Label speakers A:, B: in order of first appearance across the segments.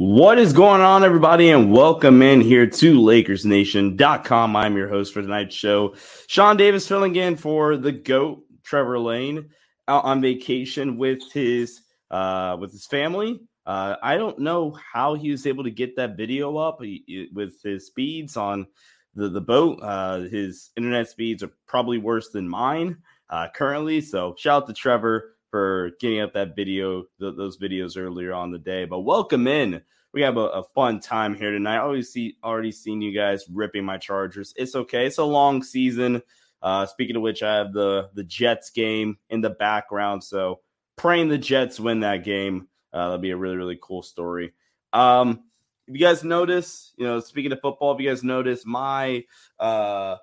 A: What is going on, everybody, and welcome in here to LakersNation.com. I'm your host for tonight's show, Sean Davis, filling in for the GOAT, Trevor Lane, out on vacation with his uh, with his family. Uh, I don't know how he was able to get that video up with his speeds on the the boat. Uh, his internet speeds are probably worse than mine uh, currently. So shout out to Trevor for getting up that video, th- those videos earlier on the day. But welcome in. We have a, a fun time here tonight. Always see already seen you guys ripping my Chargers. It's okay. It's a long season. Uh, speaking of which, I have the the Jets game in the background. So praying the Jets win that game. Uh, that'll be a really really cool story. Um, if you guys notice, you know, speaking of football, if you guys notice, my uh,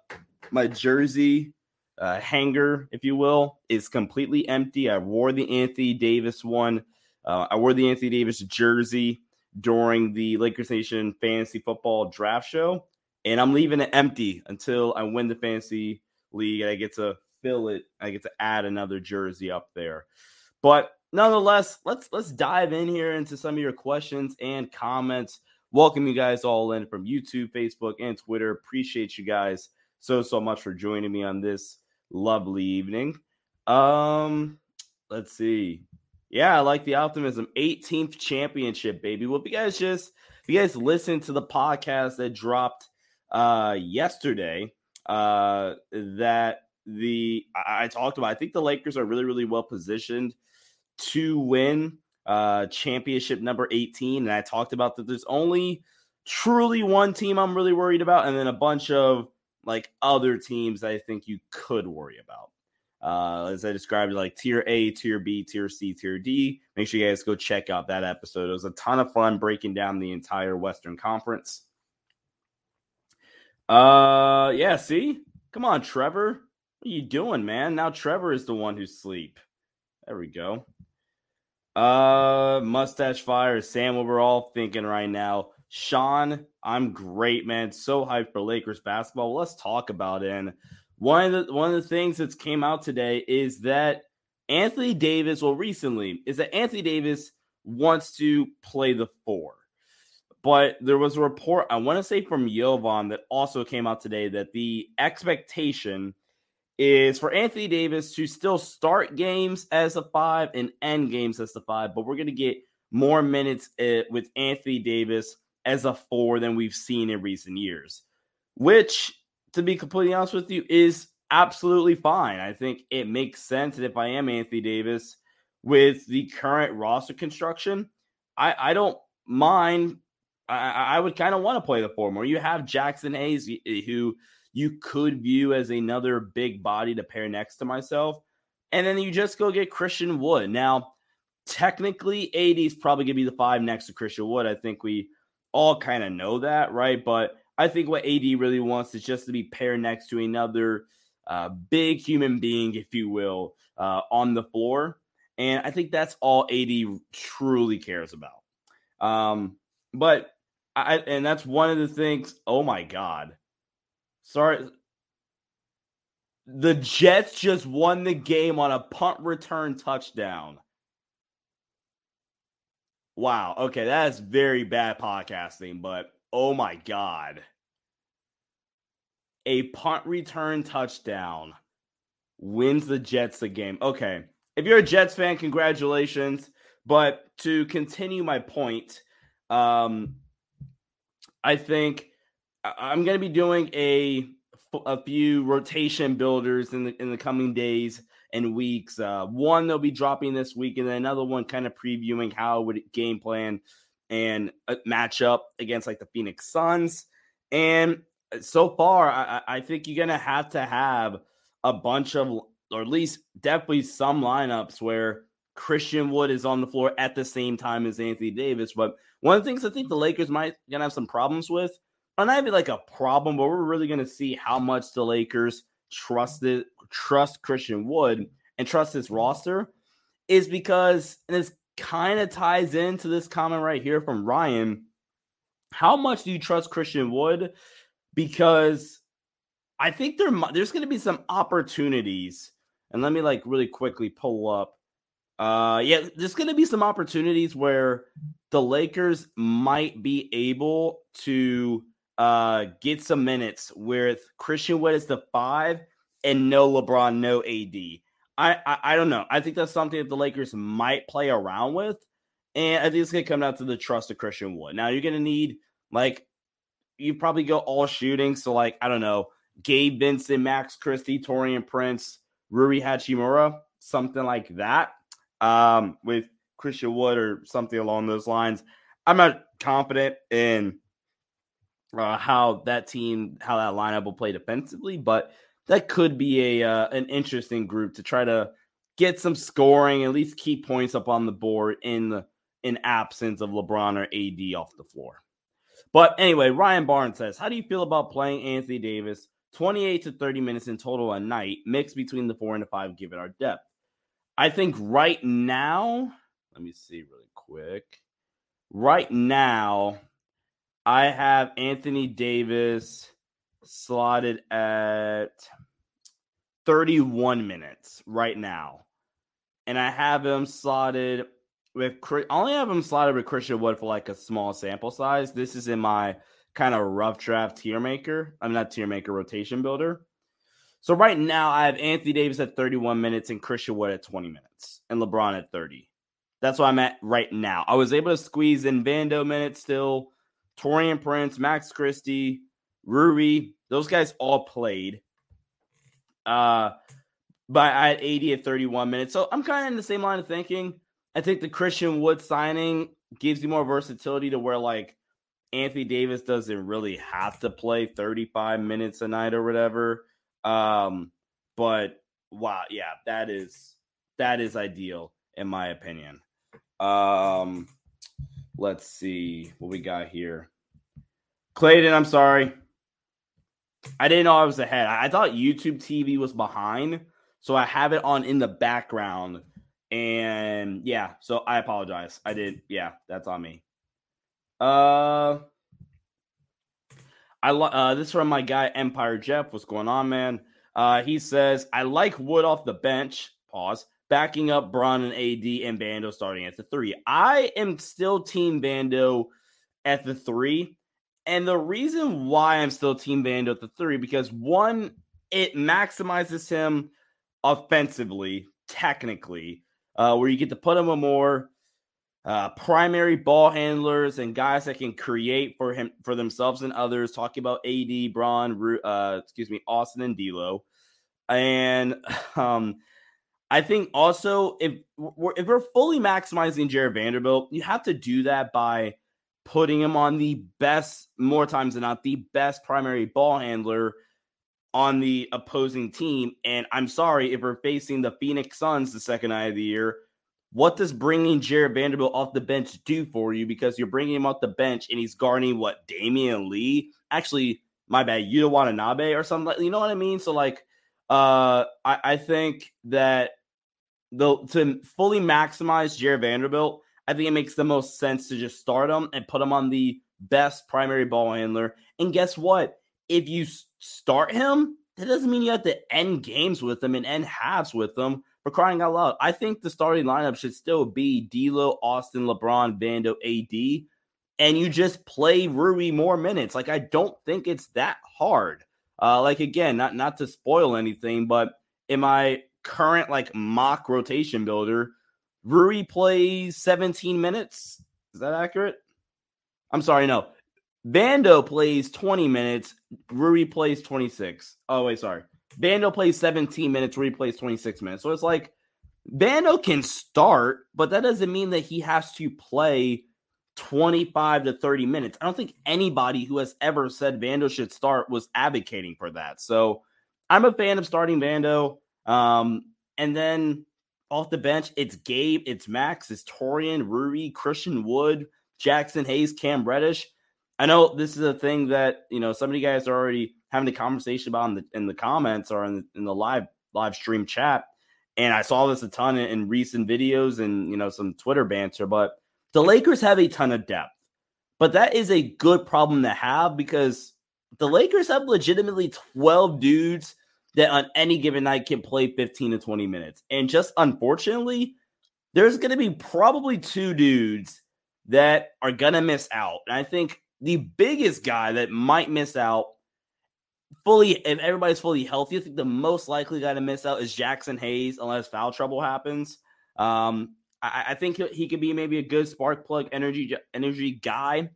A: my jersey uh, hanger, if you will, is completely empty. I wore the Anthony Davis one. Uh, I wore the Anthony Davis jersey during the Lakers Nation fantasy football draft show, and I'm leaving it empty until I win the fantasy league and I get to fill it. I get to add another jersey up there. But nonetheless, let's let's dive in here into some of your questions and comments. Welcome you guys all in from YouTube, Facebook, and Twitter. Appreciate you guys so so much for joining me on this lovely evening. Um, let's see. Yeah, I like the optimism. 18th championship, baby. Well, if you guys just if you guys listen to the podcast that dropped uh yesterday, uh that the I, I talked about, I think the Lakers are really, really well positioned to win uh championship number 18. And I talked about that there's only truly one team I'm really worried about, and then a bunch of like other teams I think you could worry about. Uh, as I described, like tier A, tier B, tier C, tier D. Make sure you guys go check out that episode. It was a ton of fun breaking down the entire Western Conference. Uh, yeah. See, come on, Trevor. What are you doing, man? Now Trevor is the one who's sleep. There we go. Uh, mustache fire, Sam. What we're all thinking right now. Sean, I'm great, man. So hyped for Lakers basketball. Let's talk about it. And one of the one of the things that's came out today is that Anthony Davis, well, recently, is that Anthony Davis wants to play the four. But there was a report, I want to say from Jovan, that also came out today that the expectation is for Anthony Davis to still start games as a five and end games as a five, but we're going to get more minutes uh, with Anthony Davis as a four than we've seen in recent years, which, to be completely honest with you, is absolutely fine. I think it makes sense. And if I am Anthony Davis with the current roster construction, I, I don't mind. I, I would kind of want to play the four more. You have Jaxson Hayes, who you could view as another big body to pair next to myself. And then you just go get Christian Wood. Now, technically, AD is probably going to be the five next to Christian Wood. I think we all kind of know that, right? But I think what AD really wants is just to be paired next to another uh, big human being, if you will, uh, on the floor. And I think that's all AD truly cares about. Um, but I, and that's one of the things. Oh my God. Sorry. The Jets just won the game on a punt return touchdown. Wow. Okay, that's very bad podcasting, but oh my god. A punt return touchdown wins the Jets the game. Okay. If you're a Jets fan, congratulations. But to continue my point, um, I think I'm going to be doing a a few rotation builders in the in the coming days and weeks. Uh, one they'll be dropping this week, and then another one kind of previewing how would game plan and match up against like the Phoenix Suns. And so far, I, I think you're gonna have to have a bunch of, or at least definitely some lineups where Christian Wood is on the floor at the same time as Anthony Davis. But one of the things I think the Lakers might gonna have some problems with, not even like a problem, but we're really gonna see how much the Lakers trust trust Christian Wood and trust his roster, is because and this kind of ties into this comment right here from Ryan. How much do you trust Christian Wood? Because I think there there's going to be some opportunities, and let me like really quickly pull up. Uh, yeah, there's going to be some opportunities where the Lakers might be able to uh get some minutes with Christian Wood as the five and no LeBron, no AD. I, I, I don't know. I think that's something that the Lakers might play around with, and I think it's gonna come down to the trust of Christian Wood. Now you're gonna need like you probably go all shooting, so like I don't know, Gabe Vincent, Max Christie, Taurean Prince, Rui Hachimura, something like that, um, with Christian Wood or something along those lines. I'm not confident in uh, how that team, how that lineup will play defensively, but that could be a uh, an interesting group to try to get some scoring, at least key points up on the board in the in absence of LeBron or AD off the floor. But anyway, Ryan Barnes says, "How do you feel about playing Anthony Davis 28 to 30 minutes in total a night, mixed between the four and the five, given our depth?" I think right now, let me see really quick. Right now, I have Anthony Davis slotted at 31 minutes right now. And I have him slotted with I only have him slotted with Christian Wood for like a small sample size. This is in my kind of rough draft tier maker. I'm not tier maker rotation builder. So right now I have Anthony Davis at 31 minutes and Christian Wood at 20 minutes and LeBron at 30. That's what I'm at right now. I was able to squeeze in Vando minutes still, Taurean Prince, Max Christie, Rui, those guys all played. Uh, but had AD at 31 minutes. So I'm kind of in the same line of thinking. I think the Christian Wood signing gives you more versatility to where like Anthony Davis doesn't really have to play 35 minutes a night or whatever. Um, but wow, yeah, that is that is ideal in my opinion. Um, let's see what we got here. Clayton, I'm sorry. I didn't know I was ahead. I thought YouTube TV was behind, so I have it on in the background. And yeah, so I apologize. I did. Yeah, that's on me. Uh, I lo- uh this from my guy Empire Jeff. What's going on, man? Uh, he says I like Wood off the bench. Pause. Backing up Bron and AD and Vando starting at the three. I am still Team Vando at the three. And the reason why I'm still Team Vando at the three, because one, it maximizes him offensively, technically, uh, where you get to put him a more uh, primary ball handlers and guys that can create for him for themselves and others. Talking about AD, Bron, uh, excuse me, Austin and D'Lo, and um, I think also if we're, if we're fully maximizing Jared Vanderbilt, you have to do that by putting him on the best, more times than not, the best primary ball handler on the opposing team. And I'm sorry if we're facing the Phoenix Suns the second night of the year. What does bringing Jared Vanderbilt off the bench do for you? Because you're bringing him off the bench and he's guarding what Damion Lee. Actually, my bad, Yuta Watanabe or something. You know what I mean? So like, uh, I, I think that the to fully maximize Jared Vanderbilt, I think it makes the most sense to just start him and put him on the best primary ball handler. And guess what? If you start him that doesn't mean you have to end games with them and end halves with them for crying out loud. I think the starting lineup should still be D'Lo, Austin, LeBron, Vando, AD, and you just play Rui more minutes. Like I don't think it's that hard. Uh, like again, not not to spoil anything, but am my current like mock rotation builder, Rui plays 17 minutes. Is that accurate? I'm sorry, no. Vando plays 20 minutes. Rui plays 26. Oh, wait, sorry. Vando plays 17 minutes. Rui plays 26 minutes. So it's like Vando can start, but that doesn't mean that he has to play 25 to 30 minutes. I don't think anybody who has ever said Vando should start was advocating for that. So I'm a fan of starting Vando. Um, and then off the bench, it's Gabe, it's Max, it's Taurean, Rui, Christian Wood, Jaxson Hayes, Cam Reddish. I know this is a thing that you know some of you guys are already having a conversation about in the in the comments or in the, in the live live stream chat, and I saw this a ton in, in recent videos and you know some Twitter banter. But the Lakers have a ton of depth, but that is a good problem to have because the Lakers have legitimately twelve dudes that on any given night can play 15 to 20 minutes. And just unfortunately, there's going to be probably two dudes that are going to miss out. And I think the biggest guy that might miss out fully, if everybody's fully healthy, I think the most likely guy to miss out is Jaxson Hayes, unless foul trouble happens. Um, I, think he could be maybe a good spark plug energy energy guy,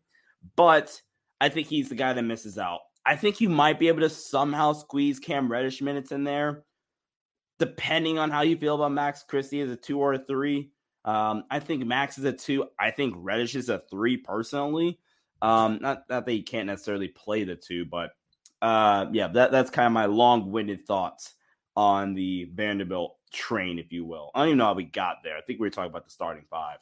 A: but I think he's the guy that misses out. I think you might be able to somehow squeeze Cam Reddish minutes in there, depending on how you feel about Max Christie as a two or a three. Um, I think Max is a two. I think Reddish is a three personally. Um, not, that you can't necessarily play the two, but uh, yeah, that, that's kind of my long winded thoughts on the Vanderbilt train, if you will. I don't even know how we got there. I think we were talking about the starting five.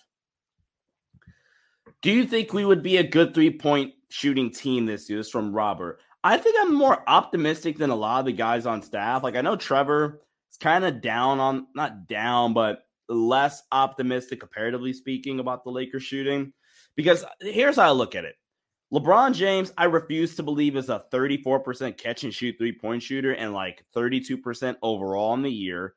A: Do you think we would be a good three point shooting team this year? This from Robert. I think I'm more optimistic than a lot of the guys on staff. Like I know Trevor is kind of down on not down, but less optimistic comparatively speaking about the Lakers shooting. Because uh, here's how I look at it. LeBron James, I refuse to believe is a 34% catch and shoot three point shooter and like 32% overall in the year.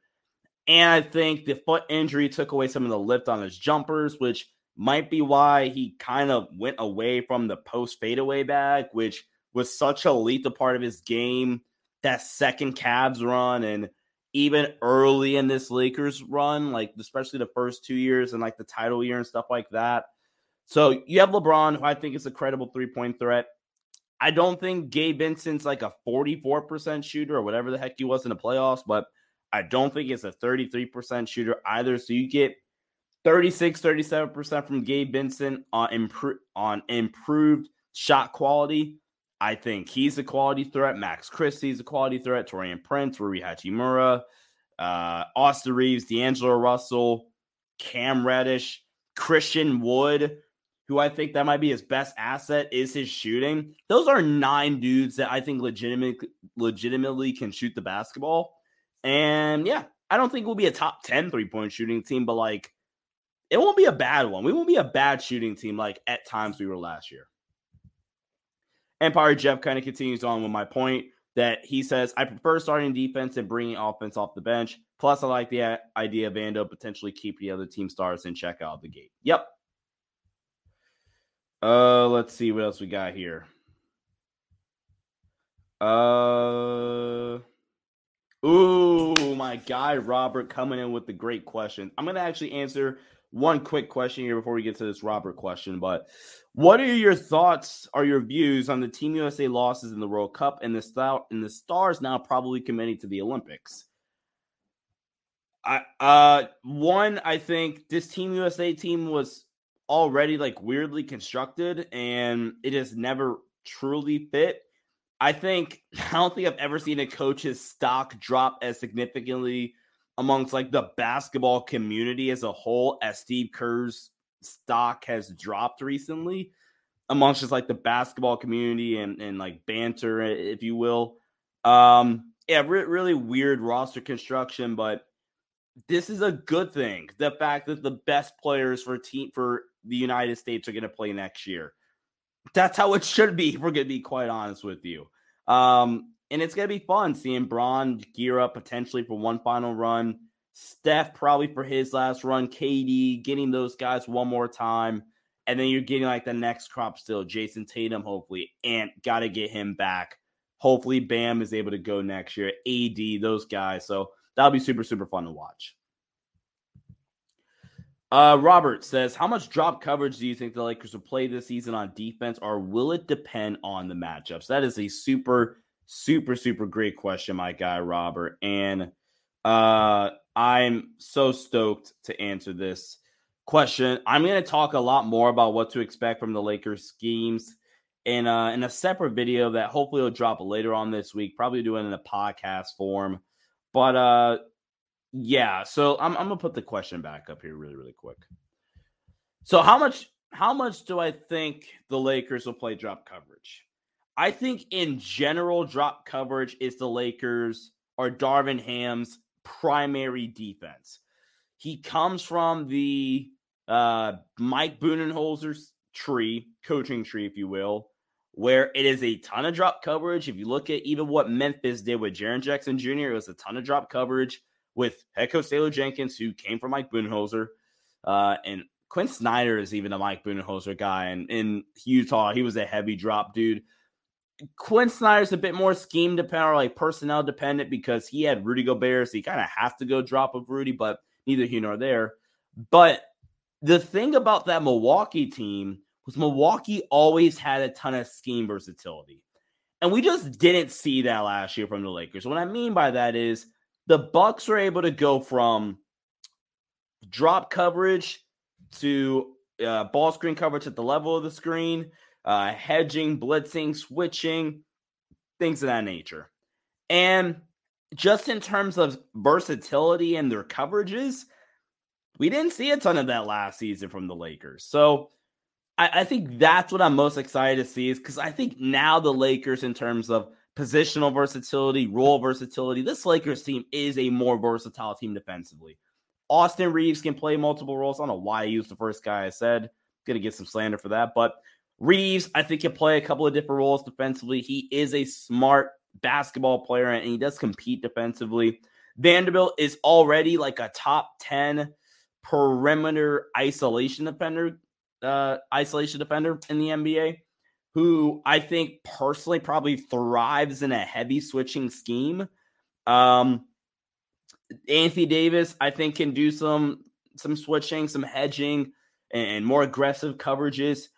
A: And I think the foot injury took away some of the lift on his jumpers, which might be why he kind of went away from the post fadeaway bag, which was such a lethal part of his game. That second Cavs run and even early in this Lakers run, like especially the first two years and like the title year and stuff like that. So you have LeBron, who I think is a credible three point threat. I don't think Gabe Vincent's like a 44% shooter or whatever the heck he was in the playoffs, but I don't think it's a 33% shooter either. So you get 36, 37% from Gabe Vincent on, impro- on improved shot quality. I think he's a quality threat. Max Christie's a quality threat. Taurean Prince, Rui Hachimura, uh, Austin Reaves, D'Angelo Russell, Cam Reddish, Christian Wood, who I think that might be his best asset is his shooting. Those are nine dudes that I think legitimately legitimately can shoot the basketball. And yeah, I don't think we'll be a top 10 three-point shooting team, but like it won't be a bad one. We won't be a bad shooting team like at times we were last year. Empire Jeff kind of continues on with my point that he says, I prefer starting defense and bringing offense off the bench. Plus, I like the idea of Vando potentially keep the other team stars and check out the gate. Yep. Uh, let's see what else we got here. Uh, ooh, my guy Robert coming in with the great question. I'm gonna actually answer one quick question here before we get to this Robert question. But what are your thoughts or your views on the Team USA losses in the World Cup and the star and the stars now probably committing to the Olympics? I uh one, I think this Team USA team was already like weirdly constructed and it has never truly fit. I think I don't think I've ever seen a coach's stock drop as significantly amongst like the basketball community as a whole as Steve Kerr's stock has dropped recently amongst just like the basketball community and, and like banter, if you will. Um, yeah, re- really weird roster construction, but this is a good thing. The fact that the best players for team for the United States are going to play next year. That's how it should be. If we're going to be quite honest with you. Um, and it's gonna be fun seeing Bron gear up potentially for one final run. Steph probably for his last run. KD getting those guys one more time, and then you're getting like the next crop still. Jayson Tatum, hopefully, and got to get him back. Hopefully, Bam is able to go next year. AD, those guys. So that'll be super super fun to watch. Uh, Robert says, How much drop coverage do you think the Lakers will play this season on defense, or will it depend on the matchups? That is a super, super, super great question, my guy, Robert. And uh, I'm so stoked to answer this question. I'm going to talk a lot more about what to expect from the Lakers schemes in, uh, in a separate video that hopefully will drop later on this week, probably doing in a podcast form. But uh, yeah, so I'm I'm gonna put the question back up here really really quick. So how much how much do I think the Lakers will play drop coverage? I think in general drop coverage is the Lakers or Darvin Ham's primary defense. He comes from the uh, Mike Budenholzer's tree, coaching tree, if you will, where it is a ton of drop coverage. If you look at even what Memphis did with Jaren Jackson Jr., it was a ton of drop coverage with head coach Taylor Jenkins, who came from Mike Budenholzer, uh, and Quin Snyder is even a Mike Budenholzer guy. And in Utah, he was a heavy drop dude. Quin Snyder's a bit more scheme dependent or like personnel dependent because he had Rudy Gobert, so he kind of has to go drop of Rudy, but neither here nor there. But the thing about that Milwaukee team was Milwaukee always had a ton of scheme versatility. And we just didn't see that last year from the Lakers. What I mean by that is the Bucks were able to go from drop coverage to uh, ball screen coverage at the level of the screen, uh, hedging, blitzing, switching, things of that nature. And just in terms of versatility and their coverages, we didn't see a ton of that last season from the Lakers. So I, I think that's what I'm most excited to see is because I think now the Lakers, in terms of positional versatility, role versatility. This Lakers team is a more versatile team defensively. Austin Reaves can play multiple roles. I don't know why I used the first guy I said. Gonna get some slander for that, but Reaves, I think, can play a couple of different roles defensively. He is a smart basketball player and he does compete defensively. Vanderbilt is already like a top 10 perimeter isolation defender, uh, isolation defender in the NBA who I think personally probably thrives in a heavy switching scheme. Um, Anthony Davis, I think, can do some some switching, some hedging, and more aggressive coverages.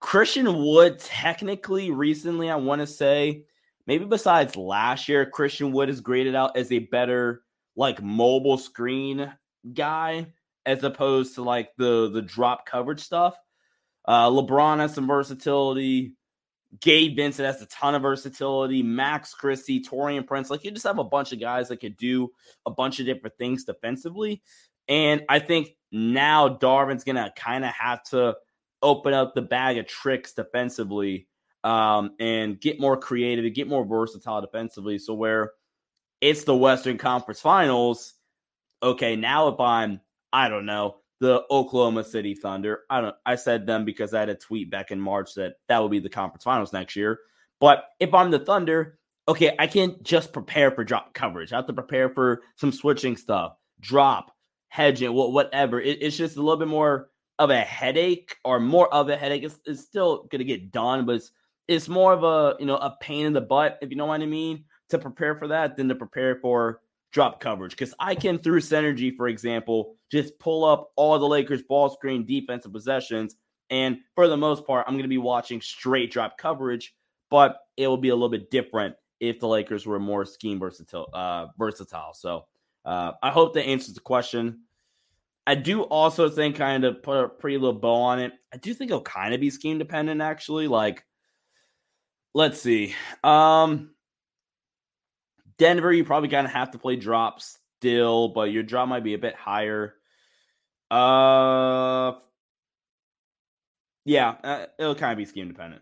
A: Christian Wood, technically, recently, I want to say, maybe besides last year, Christian Wood is graded out as a better like mobile screen guy as opposed to like the the drop coverage stuff. Uh, LeBron has some versatility. Gabe Vincent has a ton of versatility. Max Christie, Taurean Prince. Like you just have a bunch of guys that could do a bunch of different things defensively. And I think now Darvin's going to kind of have to open up the bag of tricks defensively um, and get more creative, get more versatile defensively. So where it's the Western Conference Finals, okay, now if I'm, I don't know, the Oklahoma City Thunder. I don't I said them because I had a tweet back in March that that will be the conference finals next year. But if I'm the Thunder, okay, I can't just prepare for drop coverage. I have to prepare for some switching stuff, drop, hedging, whatever. It, it's just a little bit more of a headache or more of a headache. It's, it's still going to get done, but it's, it's more of a, you know, a pain in the butt, if you know what I mean, to prepare for that than to prepare for drop coverage because I can, through Synergy, for example, just pull up all the Lakers ball screen defensive possessions. And for the most part, I'm going to be watching straight drop coverage, but it will be a little bit different if the Lakers were more scheme versatile. Uh, versatile. So uh, I hope that answers the question. I do also think, kind of put a pretty little bow on it. I do think it'll kind of be scheme dependent, actually. Like, let's see. Um, Denver, you probably kind of have to play drop still, but your drop might be a bit higher. Uh, yeah, uh, it'll kind of be scheme dependent.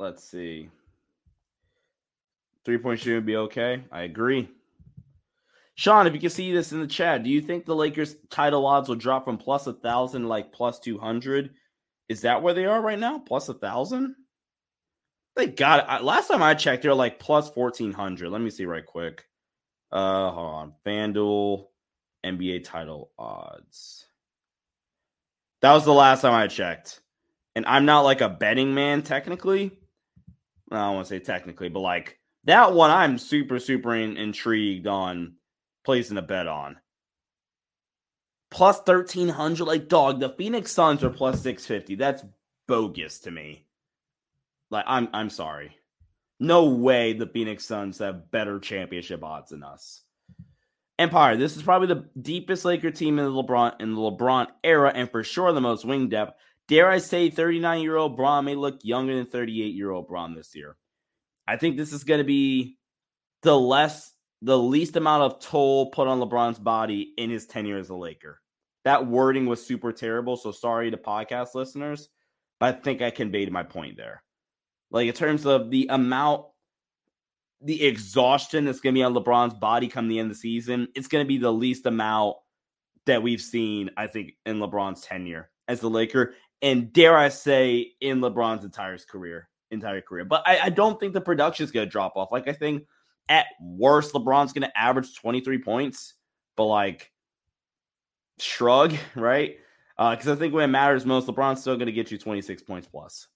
A: Let's see. Three point shooting would be okay. I agree. Sean, if you can see this in the chat, do you think the Lakers title odds will drop from plus a thousand like plus two hundred? Is that where they are right now? Plus a thousand? They got it. Last time I checked, they're like plus 1400. Let me see right quick. Uh, hold on. FanDuel NBA title odds. That was the last time I checked. And I'm not like a betting man technically. I don't want to say technically, but like that one, I'm super, super in, intrigued on placing a bet on. Plus 1300, like dog, the Phoenix Suns are plus 650. That's bogus to me. Like, I'm I'm sorry. No way the Phoenix Suns have better championship odds than us. Empire, this is probably the deepest Laker team in the LeBron in the LeBron era, and for sure the most wing depth. Dare I say, 39 year old Bron may look younger than 38 year old Bron this year. I think this is going to be the less, the least amount of toll put on LeBron's body in his tenure as a Laker. That wording was super terrible, so sorry to podcast listeners, but I think I conveyed my point there. Like in terms of the amount, the exhaustion that's going to be on LeBron's body come the end of the season, it's going to be the least amount that we've seen, I think, in LeBron's tenure as the Laker, and dare I say, in LeBron's entire career entire career. But I, I don't think the production is going to drop off. Like I think at worst, LeBron's going to average 23 points, but like shrug, right? Because uh, I think when it matters most, LeBron's still going to get you 26 points plus.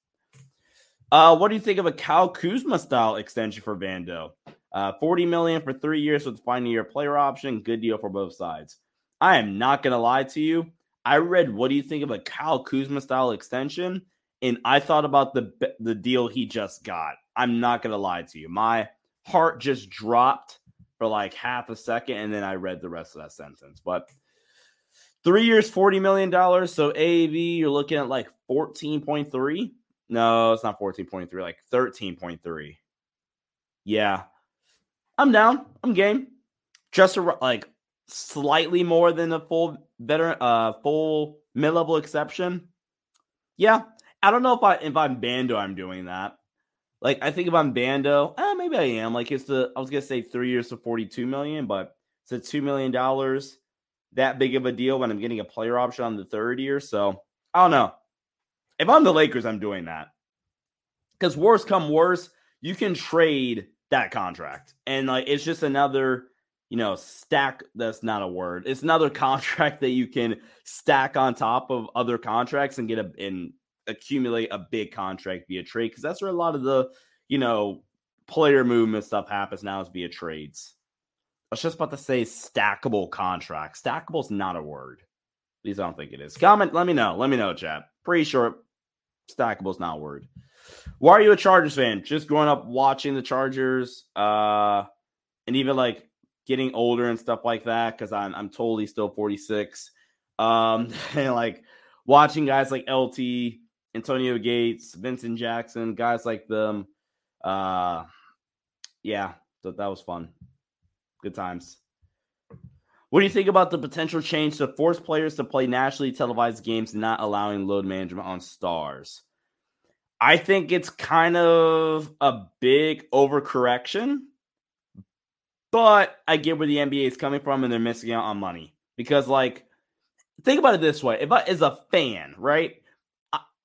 A: Uh, what do you think of a Kyle Kuzma style extension for Vando? Uh, 40 million for three years with final year player option. Good deal for both sides. I am not going to lie to you. I read, what do you think of a Kyle Kuzma style extension? and I thought about the the deal he just got. I'm not gonna lie to you, my heart just dropped for like half a second, and then I read the rest of that sentence. But three years, forty million dollars. So AAV, you're looking at like fourteen point three. No, it's not fourteen point three, like thirteen point three. Yeah, I'm down. I'm game. Just a, like slightly more than a full better uh full mid level exception. Yeah, I don't know if I if I'm Vando, I'm doing that. Like I think if I'm Vando, eh, maybe I am. Like it's the I was gonna say three years to 42 million, but it's a two million dollars that big of a deal when I'm getting a player option on the third year. So I don't know. If I'm the Lakers, I'm doing that. Because worse come worse, you can trade that contract. And like it's just another, you know, stack that's not a word. It's another contract that you can stack on top of other contracts and get a in accumulate a big contract via trade because that's where a lot of the you know player movement stuff happens now is via trades. I was just about to say stackable contract. Stackable is not a word. At least I don't think it is. Comment, let me know. Let me know, chat. Pretty sure stackable is not a word. Why are you a Chargers fan? Just growing up watching the Chargers, uh, and even like getting older and stuff like that, because I'm I'm totally still 46. Um, and like watching guys like LT Antonio Gates, Vincent Jackson, guys like them. Uh, yeah, so that was fun. Good times. What do you think about the potential change to force players to play nationally televised games, not allowing load management on stars? I think it's kind of a big overcorrection, but I get where the NBA is coming from and they're missing out on money. Because, like, think about it this way if I, as a fan, right?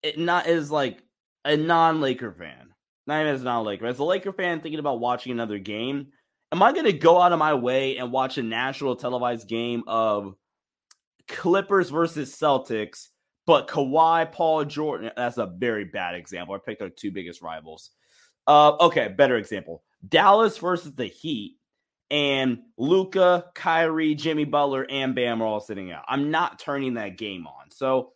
A: It not as like a non-Laker fan, not even as a non-Laker, as a Laker fan thinking about watching another game, am I going to go out of my way and watch a national televised game of Clippers versus Celtics? But Kawhi, Paul Jordan, that's a very bad example. I picked our two biggest rivals. Uh, okay, better example. Dallas versus the Heat, and Luka, Kyrie, Jimmy Butler, and Bam are all sitting out. I'm not turning that game on. So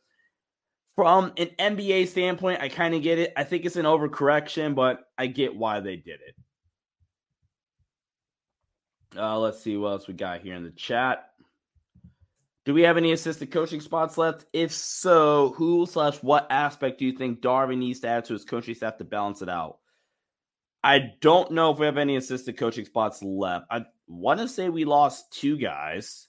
A: from an NBA standpoint, I kind of get it. I think it's an overcorrection, but I get why they did it. Uh, let's see what else we got here in the chat. Do we have any assistant coaching spots left? If so, who slash what aspect do you think Darvin needs to add to his coaching staff to balance it out? I don't know if we have any assistant coaching spots left. I want to say we lost two guys.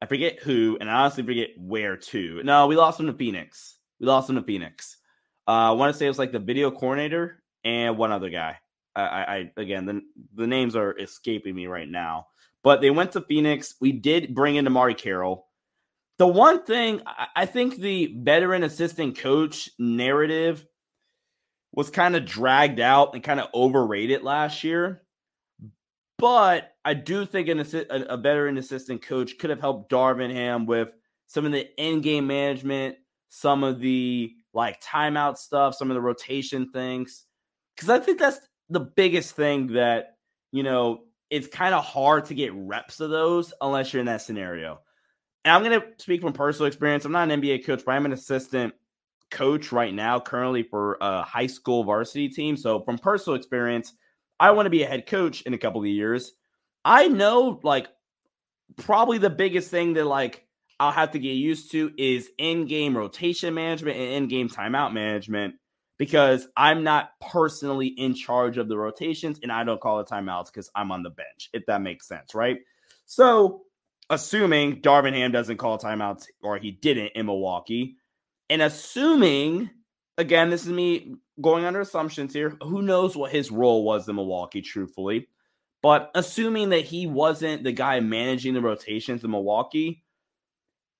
A: I forget who, and I honestly forget where to. No, we lost them to Phoenix. We lost him to Phoenix. Uh, I want to say it was like the video coordinator and one other guy. I, I again the the names are escaping me right now, but they went to Phoenix. We did bring in DeMarre Carroll. The one thing I, I think the veteran assistant coach narrative was kind of dragged out and kind of overrated last year. But I do think an assi- a, a veteran assistant coach could have helped Darvin Ham with some of the in game management, some of the like timeout stuff, some of the rotation things. Because I think that's the biggest thing that, you know, it's kind of hard to get reps of those unless you're in that scenario. And I'm going to speak from personal experience. I'm not an NBA coach, but I'm an assistant coach right now, currently for a high school varsity team. So, from personal experience, I want to be a head coach in a couple of years. I know, like, probably the biggest thing that, like, I'll have to get used to is in game rotation management and in game timeout management because I'm not personally in charge of the rotations and I don't call the timeouts because I'm on the bench, if that makes sense, right? So, assuming Darvin Ham doesn't call timeouts or he didn't in Milwaukee, and assuming, again, this is me going under assumptions here, who knows what his role was in Milwaukee, truthfully. But assuming that he wasn't the guy managing the rotations in Milwaukee,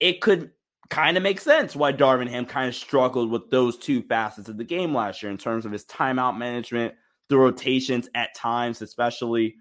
A: it could kind of make sense why Darvin Ham kind of struggled with those two facets of the game last year in terms of his timeout management, the rotations at times, especially.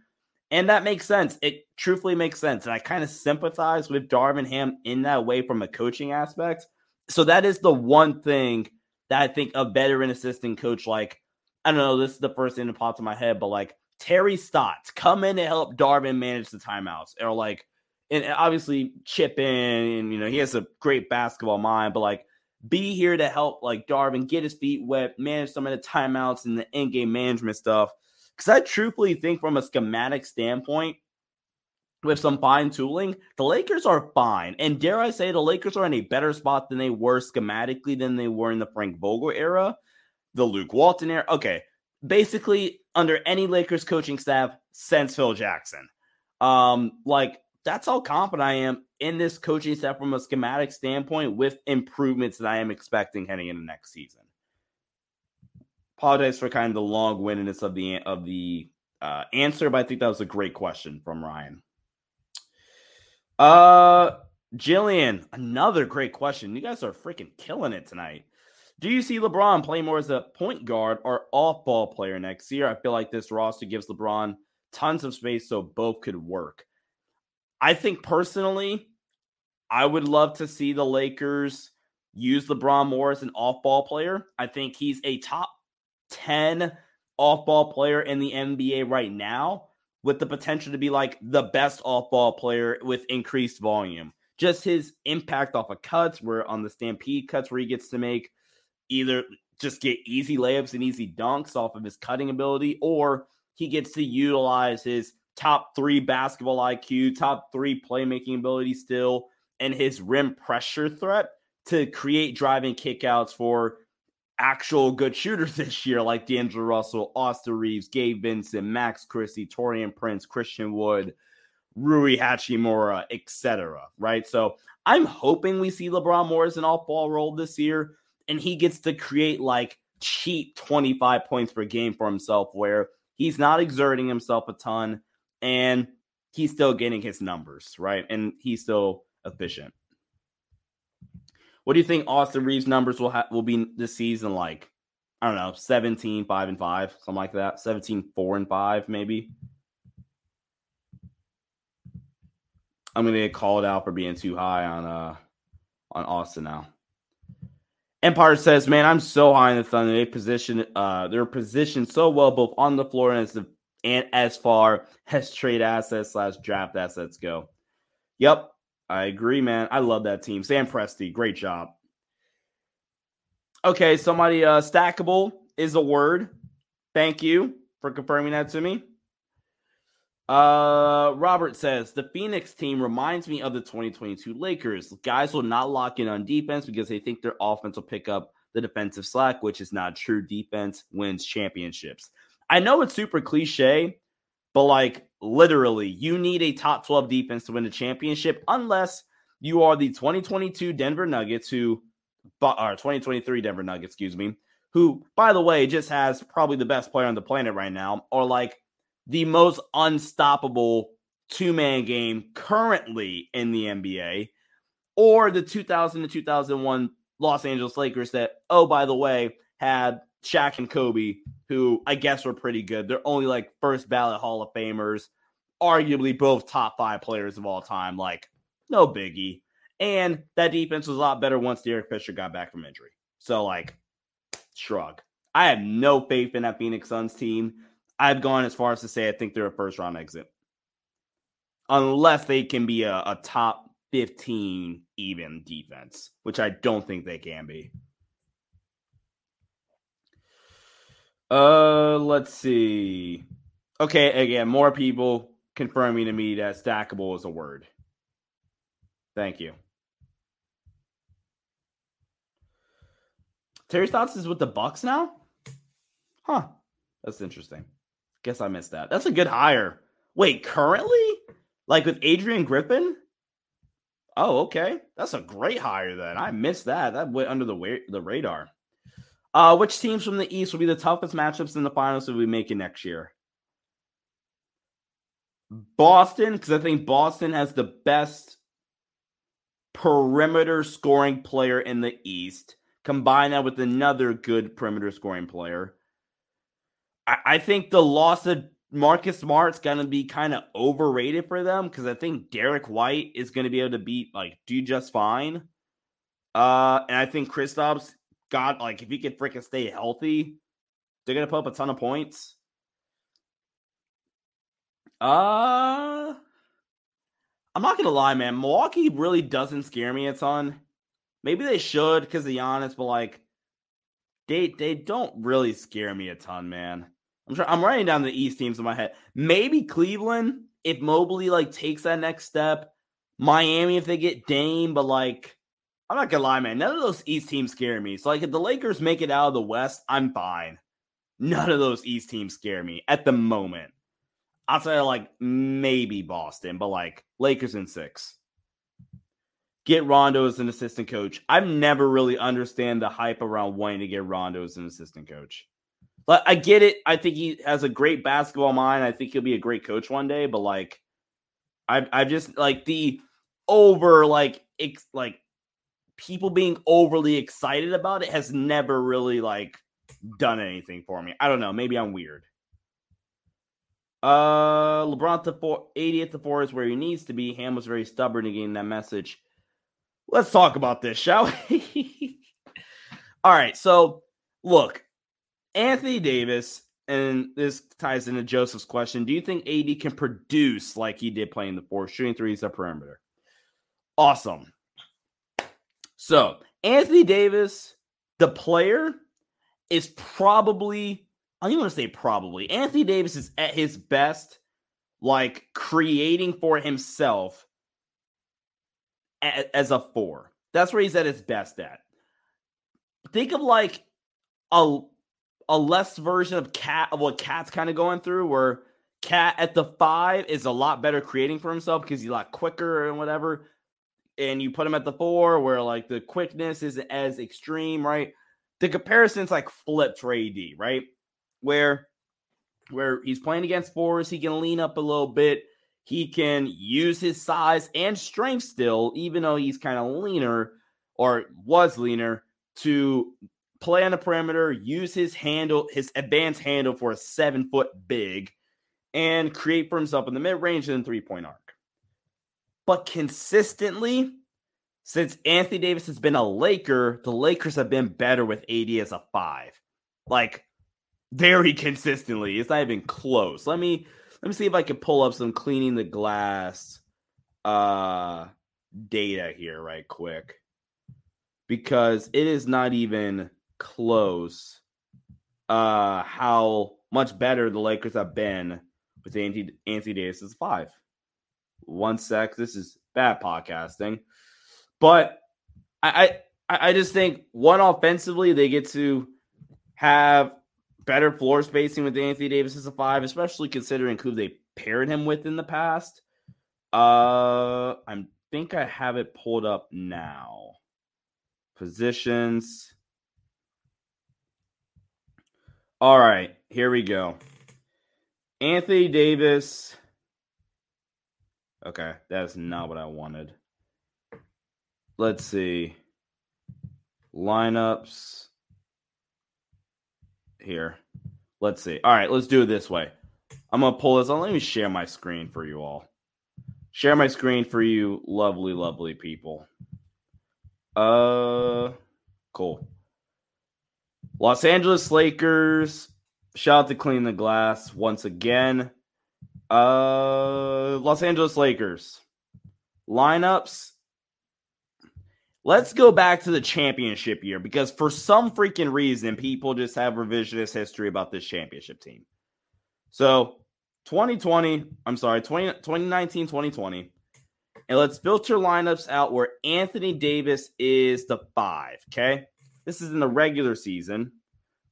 A: And that makes sense. It truthfully makes sense. And I kind of sympathize with Darvin Ham in that way from a coaching aspect. So that is the one thing that I think a veteran assistant coach, like, I don't know, this is the first thing that pops in my head, but like Terry Stotts come in to help Darvin manage the timeouts. Or like and obviously chip in and you know he has a great basketball mind but like be here to help like Darvin get his feet wet manage some of the timeouts and the in-game management stuff. Because i truthfully think from a schematic standpoint with some fine tooling the lakers are fine. And dare i say the lakers are in a better spot than they were schematically than they were in the frank vogel era. The luke walton era okay. Basically under any lakers coaching staff since phil jackson. Um like that's how confident I am in this coaching staff from a schematic standpoint with improvements that I am expecting heading into next season. Apologize for kind of the long windedness of the of the uh, answer, but I think that was a great question from Ryan. Uh, Jillian, another great question. You guys are freaking killing it tonight. Do you see LeBron play more as a point guard or off ball player next year? I feel like this roster gives LeBron tons of space so both could work. I think personally, I would love to see the Lakers use LeBron more as an off ball player. I think he's a top 10 off ball player in the NBA right now with the potential to be like the best off ball player with increased volume. Just his impact off of cuts, where on the stampede cuts, where he gets to make either just get easy layups and easy dunks off of his cutting ability, or he gets to utilize his top three basketball IQ, top three playmaking ability still, and his rim pressure threat to create driving kickouts for actual good shooters this year, like D'Angelo Russell, Austin Reaves, Gabe Vincent, Max Christie, Taurean Prince, Christian Wood, Rui Hachimura, etc. Right. So I'm hoping we see LeBron more as an off ball role this year, and he gets to create like cheap 25 points per game for himself, where he's not exerting himself a ton and he's still getting his numbers, right? And he's still efficient. What do you think Austin Reaves' numbers will ha- will be this season like? I don't know, 17, 5 and 5, something like that. 17, 4 and 5, maybe. I'm gonna get called out for being too high on uh on Austin now. Empire says, "Man, I'm so high in the Thunder. They position uh they're positioned so well both on the floor and as the and as far as trade assets slash draft assets go. Yep, I agree, man. I love that team. Sam Presti, great job. Okay, somebody uh stackable is a word. Thank you for confirming that to me. Uh Robert says the Phoenix team reminds me of the 2022 Lakers. Guys will not lock in on defense because they think their offense will pick up the defensive slack, which is not true. Defense wins championships. I know it's super cliche, but like literally, you need a top 12 defense to win a championship unless you are the 2022 Denver Nuggets who or 2023 Denver Nuggets, excuse me, who by the way just has probably the best player on the planet right now or like the most unstoppable two-man game currently in the NBA or the 2000 to 2001 Los Angeles Lakers that oh by the way had Shaq and Kobe, who I guess were pretty good. They're only like first ballot Hall of Famers, arguably both top five players of all time. Like, no biggie. And that defense was a lot better once Derek Fisher got back from injury. So, like, shrug. I have no faith in that Phoenix Suns team. I've gone as far as to say I think they're a first round exit. Unless they can be a, a top 15 even defense, which I don't think they can be. Uh, let's see. Okay, again, more people confirming to me that stackable is a word. Thank you. Terry Stotts is with the Bucks now? Huh. That's interesting. Guess I missed that. That's a good hire. Wait, currently? Like with Adrian Griffin? Oh, okay. That's a great hire then. I missed that. That went under the wa- the radar. Uh, which teams from the East will be the toughest matchups in the finals that we make it next year? Boston, because I think Boston has the best perimeter scoring player in the East. Combine that with another good perimeter scoring player. I, I think the loss of Marcus Smart's gonna be kind of overrated for them because I think Derrick White is gonna be able to beat like do just fine. Uh, and I think Kristaps got like if he could freaking stay healthy, they're gonna put up a ton of points. Uh I'm not gonna lie, man. Milwaukee really doesn't scare me a ton. Maybe they should because of Giannis, but like they they don't really scare me a ton, man. I'm sure I'm writing down the East teams in my head. Maybe Cleveland if Mobley like takes that next step. Miami if they get Dame, but like I'm not gonna lie, man. None of those East teams scare me. So like if the Lakers make it out of the West, I'm fine. None of those East teams scare me at the moment. Outside of like maybe Boston, but like Lakers in six. Get Rondo as an assistant coach. I've never really understand the hype around wanting to get Rondo as an assistant coach. But I get it. I think he has a great basketball mind. I think he'll be a great coach one day. But like, I I just like the over like ex, like people being overly excited about it has never really like done anything for me. I don't know. Maybe I'm weird. Uh, LeBron to four, AD at the four is where he needs to be. Ham was very stubborn in getting that message. Let's talk about this, shall we? All right. So, look, Anthony Davis, and this ties into Joseph's question. Do you think AD can produce like he did playing the four, shooting threes at perimeter? Awesome. So, Anthony Davis, the player, is probably, I don't even want to say probably, Anthony Davis is at his best, like creating for himself as a four. That's where he's at his best at. Think of like a a less version of KAT of what KAT's kind of going through where KAT at the five is a lot better creating for himself because he's a lot quicker and whatever and you put him at the four where like the quickness isn't as extreme right? The comparison's like flipped for AD right? Where where he's playing against fours he can lean up a little bit. He can use his size and strength still even though he's kind of leaner or was leaner to play on the perimeter, use his handle, his advanced handle for a seven foot big, and create for himself in the mid range and three point arc. But consistently, since Anthony Davis has been a Laker, the Lakers have been better with AD as a five. Like very consistently. It's not even close. Let me let me see if I can pull up some cleaning the glass uh data here right quick. Because it is not even close uh how much better the Lakers have been with Anthony, Anthony Davis as five. One sec. This is bad podcasting. But I, I I just think one offensively they get to have better floor spacing with Anthony Davis as a five, especially considering who they paired him with in the past. Uh I think I have it pulled up now. Positions. All right, here we go. Anthony Davis. Okay, that's not what I wanted. Let's see. Lineups. here. Let's see. All right, let's do it this way. I'm gonna pull this on. Let me share my screen for you all. Share my screen for you, lovely, lovely people. Uh, cool. Los Angeles Lakers. Shout out to Clean the Glass once again. Uh, Los Angeles Lakers lineups. Let's go back to the championship year because for some freaking reason, people just have revisionist history about this championship team. So 2020, I'm sorry, 20, 2019, 2020. And let's filter lineups out where Anthony Davis is the five. Okay. This is in the regular season.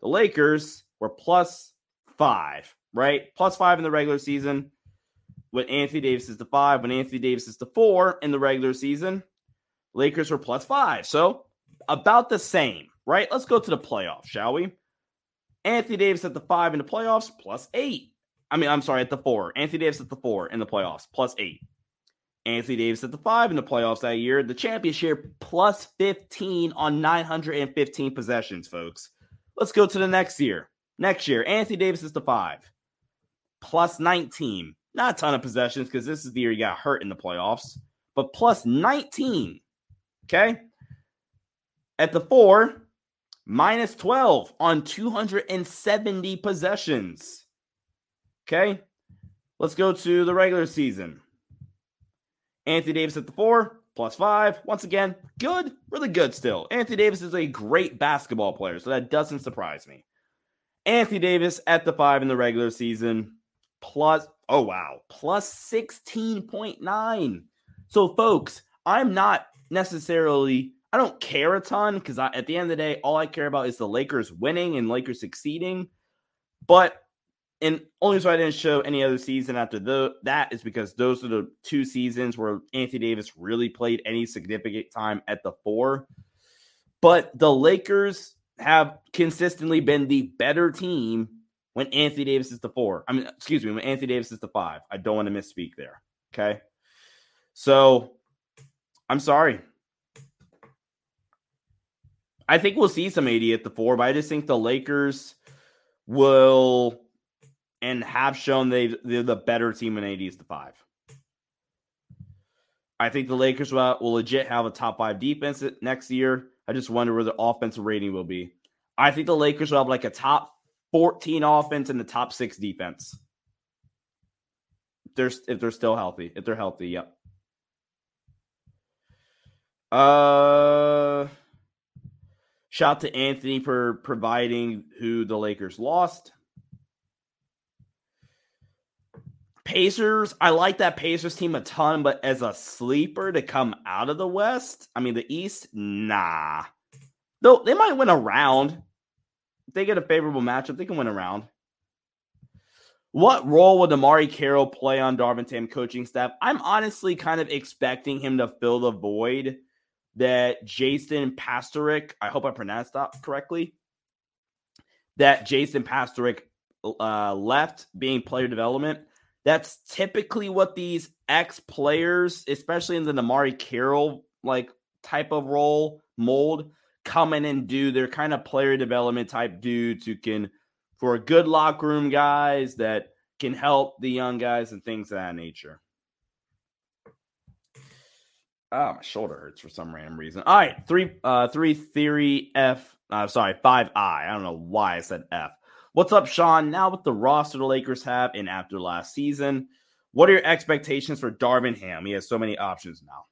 A: The Lakers were plus five, right? Plus five in the regular season. When Anthony Davis is the five, when Anthony Davis is the four in the regular season, Lakers were plus five. So about the same, right? Let's go to the playoffs, shall we? Anthony Davis at the five in the playoffs, plus eight. I mean, I'm sorry, at the four. Anthony Davis at the four in the playoffs, plus eight. Anthony Davis at the five in the playoffs that year. The championship plus 15 on 915 possessions, folks. Let's go to the next year. Next year, Anthony Davis is the five, plus 19. Not a ton of possessions because this is the year he got hurt in the playoffs, but plus 19. Okay. At the four, minus 12 on 270 possessions. Okay. Let's go to the regular season. Anthony Davis at the four, plus five. Once again, good, really good still. Anthony Davis is a great basketball player, so that doesn't surprise me. Anthony Davis at the five in the regular season, plus, oh wow, plus 16.9. So, folks, I'm not necessarily, I don't care a ton because at the end of the day, all I care about is the Lakers winning and Lakers succeeding. But and only so I didn't show any other season after the, that is because those are the two seasons where Anthony Davis really played any significant time at the four. But the Lakers have consistently been the better team when Anthony Davis is the four. I mean, excuse me, when Anthony Davis is the five. I don't want to misspeak there. Okay. So I'm sorry. I think we'll see some AD at the four, but I just think the Lakers will and have shown they they're the better team in AD is the five. I think the Lakers will, will legit have a top five defense next year. I just wonder where the offensive rating will be. I think the Lakers will have like a top 14 offense and the top six defense. If they're, if they're still healthy. If they're healthy, yep. Uh shout to Anthony for providing who the Lakers lost. Pacers, I like that Pacers team a ton, but as a sleeper to come out of the West, I mean the East, nah. Though they might win a round. They get a favorable matchup, they can win a round. What role would DeMarre Carroll play on Darvin Ham coaching staff? I'm honestly kind of expecting him to fill the void that Jason Pastorik, I hope I pronounced that correctly, that Jason Pastorik uh, left being player development. That's typically what these ex players, especially in the DeMarre Carroll like type of role mold, come in and do. They're kind of player development type dudes who can, for good locker room guys that can help the young guys and things of that nature. Oh, my shoulder hurts for some random reason. All right, three, uh, three theory F. Uh, sorry, five I. I don't know why I said F. What's up, Sean? Now with the roster the Lakers have and after last season, what are your expectations for Darvin Ham? He has so many options now.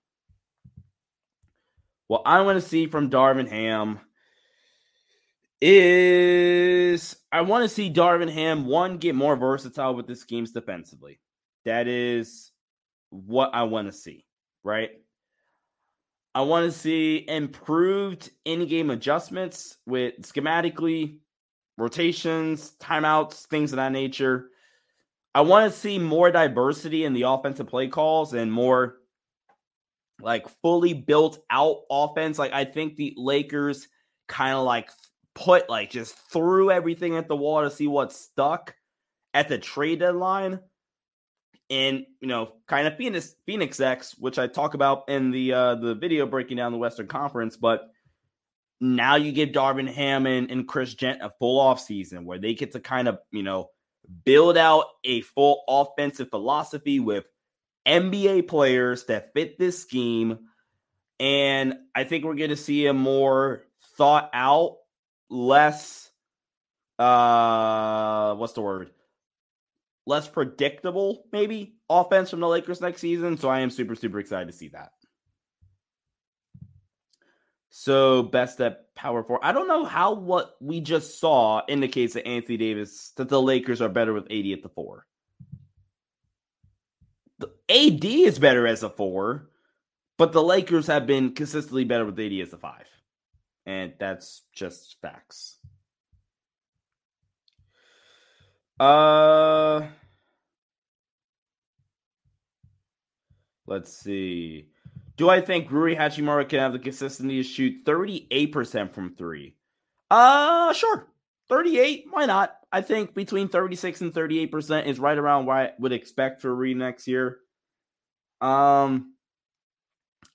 A: What I want to see from Darvin Ham is I want to see Darvin Ham one get more versatile with the schemes defensively. That is what I want to see, right? I want to see improved in-game adjustments with schematically rotations, timeouts, things of that nature. I want to see more diversity in the offensive play calls and more like fully built out offense. Like I think the Lakers kind of like put like just threw everything at the wall to see what stuck at the trade deadline. And you know, kind of Phoenix Phoenix X, which I talk about in the uh the video breaking down the Western Conference, but now you give Darvin Ham and, and Chris Jent a full off season where they get to kind of, you know, build out a full offensive philosophy with NBA players that fit this scheme. And I think we're going to see a more thought out, less, uh, what's the word? Less predictable, maybe, offense from the Lakers next season. So I am super, super excited to see that. So best at power four. I don't know how what we just saw indicates that Anthony Davis that the Lakers are better with AD at the four. AD is better as a four, but the Lakers have been consistently better with AD as a five. And that's just facts. Uh let's see. Do I think Rui Hachimura can have the consistency to shoot 38% from three? Uh, sure. 38, why not? I think between 36 and 38% is right around what I would expect for Rui next year. Um,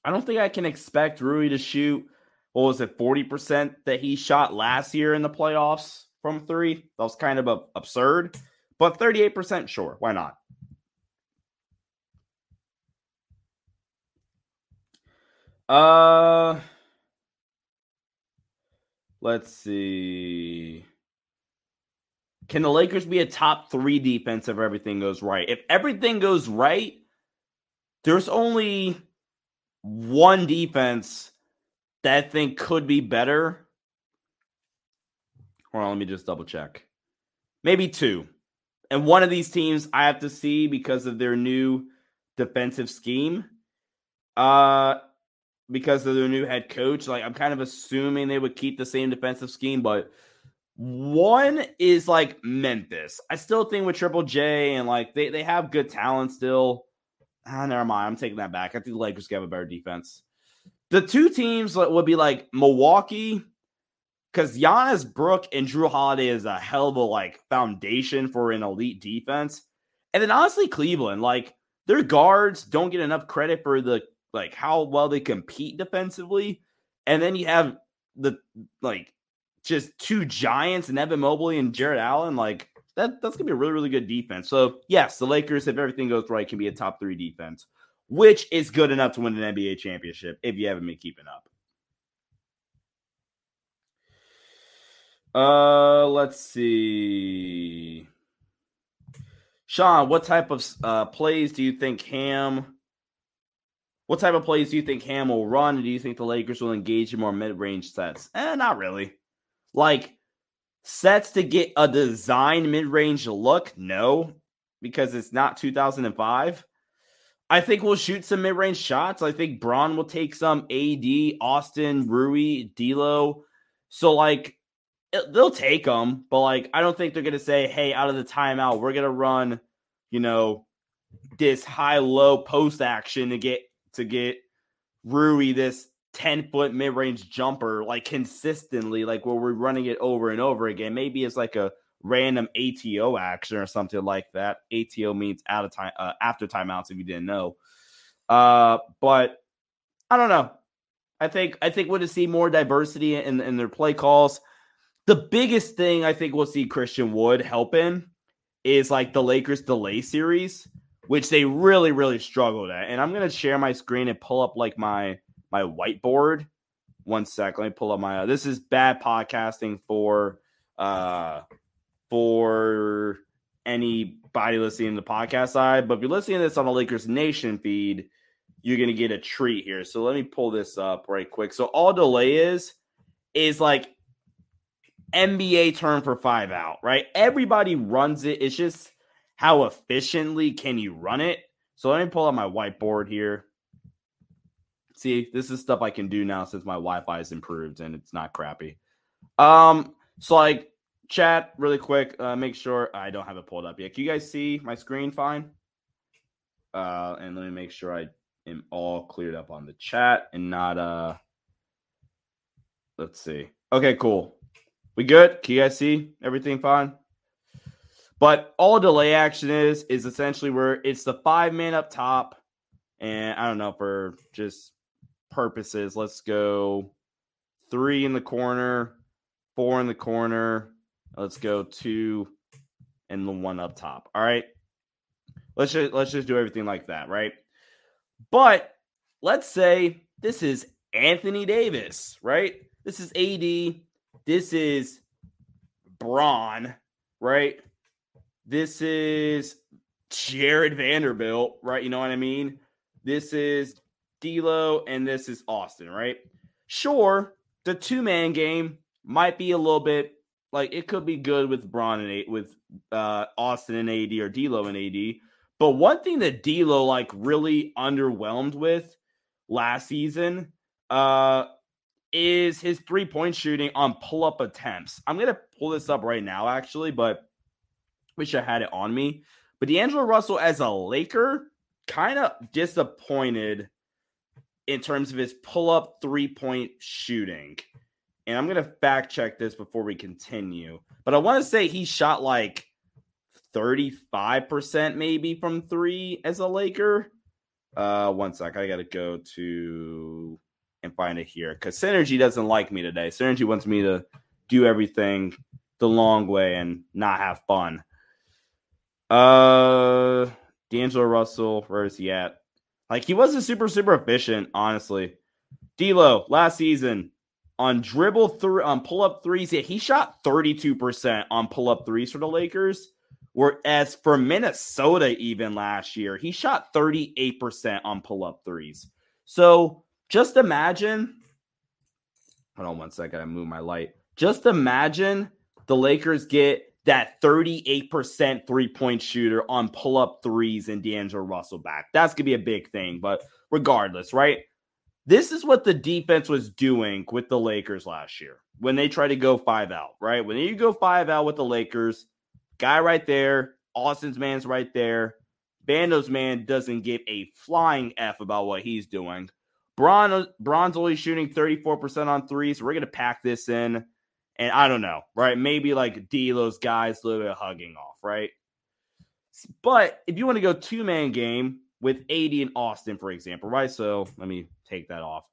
A: I don't think I can expect Rui to shoot, what was it, 40% that he shot last year in the playoffs from three. That was kind of a, absurd, but 38%, sure, why not? Uh let's see. Can the Lakers be a top three defense if everything goes right? If everything goes right, there's only one defense that I think could be better. Hold on, let me just double check. Maybe two. And one of these teams I have to see because of their new defensive scheme. Uh because of their new head coach. Like I'm kind of assuming they would keep the same defensive scheme, but one is like Memphis. I still think with Triple J and like they, they have good talent still. Ah, never mind. I'm taking that back. I think the Lakers have a better defense. The two teams would be like Milwaukee, because Giannis Brook and Jrue Holiday is a hell of a like foundation for an elite defense. And then honestly, Cleveland, like their guards don't get enough credit for the like how well they compete defensively. And then you have the like just two giants and Evan Mobley and Jarrett Allen. Like that, that's gonna be a really, really good defense. So yes, the Lakers, if everything goes right, can be a top three defense, which is good enough to win an NBA championship if you haven't been keeping up. Uh, let's see. Sean, what type of uh, plays do you think Ham what type of plays do you think Ham will run? do you think the Lakers will engage in more mid range sets? Eh, not really. Like sets to get a design mid range look? No, because it's not 2005. I think we'll shoot some mid range shots. I think Bron will take some AD, Austin, Rui, D'Lo. So like it, they'll take them, but like I don't think they're gonna say, "Hey, out of the timeout, we're gonna run," you know, this high low post action to get to get Rui this 10 foot mid range jumper like consistently, like where we're running it over and over again. Maybe it's like a random ATO action or something like that. ATO means out of time uh, after timeouts if you didn't know. Uh, but I don't know. I think I think we'll just see more diversity in, in their play calls. The biggest thing I think we'll see Christian Wood help in is like the Lakers delay series which they really really struggled at. And I'm gonna share my screen and pull up like my my whiteboard. One sec, let me pull up my. Uh, this is bad podcasting for uh for anybody listening to the podcast side. But if you're listening to this on the Lakers Nation feed, you're gonna get a treat here. So let me pull this up right quick. So all delay is is like NBA term for five out, right? Everybody runs it. It's just how efficiently can you run it? So let me pull up my whiteboard here. See, this is stuff I can do now since my Wi-Fi is improved and it's not crappy. Um, so like chat really quick, uh, make sure I don't have it pulled up yet. Can you guys see my screen fine? Uh, and let me make sure I am all cleared up on the chat and not uh let's see. Okay, cool. We good? Can you guys see everything fine? But all delay action is is essentially where it's the five man up top, and I don't know for just purposes, let's go three in the corner, four in the corner. Let's go two and the one up top. All right. Let's just let's just do everything like that, right? But let's say this is Anthony Davis, right? This is AD. This is Bron, right? This is Jarred Vanderbilt, right? You know what I mean? This is D'Lo, and this is Austin, right? Sure, the two man game might be a little bit like it could be good with Bron and eight with uh, Austin and AD or D'Lo and AD. But one thing that D'Lo like really underwhelmed with last season uh, is his three point shooting on pull up attempts. I'm gonna pull this up right now, actually, but wish I had it on me. But D'Angelo Russell as a Laker, kind of disappointed in terms of his pull up three point shooting. And I'm gonna fact check this before we continue. But I want to say he shot like 35% maybe from three as a Laker. Uh one sec. I gotta go to and find it here because Synergy doesn't like me today. Synergy wants me to do everything the long way and not have fun. Uh, D'Angelo Russell, where is he at? Like he wasn't super super efficient, honestly. D'Lo last season on dribble three on pull up threes, yeah, he shot thirty two percent on pull up threes for the Lakers. Whereas for Minnesota, even last year, he shot 38% on pull up threes. So just imagine. Hold on one second. I move my light. Just imagine the Lakers get that 38% three point shooter on pull up threes and D'Angelo Russell back. That's going to be a big thing. But regardless, right? This is what the defense was doing with the Lakers last year when they try to go five out, right? When you go five out with the Lakers, guy right there, Austin's man's right there. Vando's man doesn't give a flying F about what he's doing. Bron, Bron's only shooting 34% on threes. We're going to pack this in. And I don't know, right? Maybe like D'Lo's guys a little bit hugging off, right? But if you want to go two man game with AD and Austin, for example, right? So let me take that off.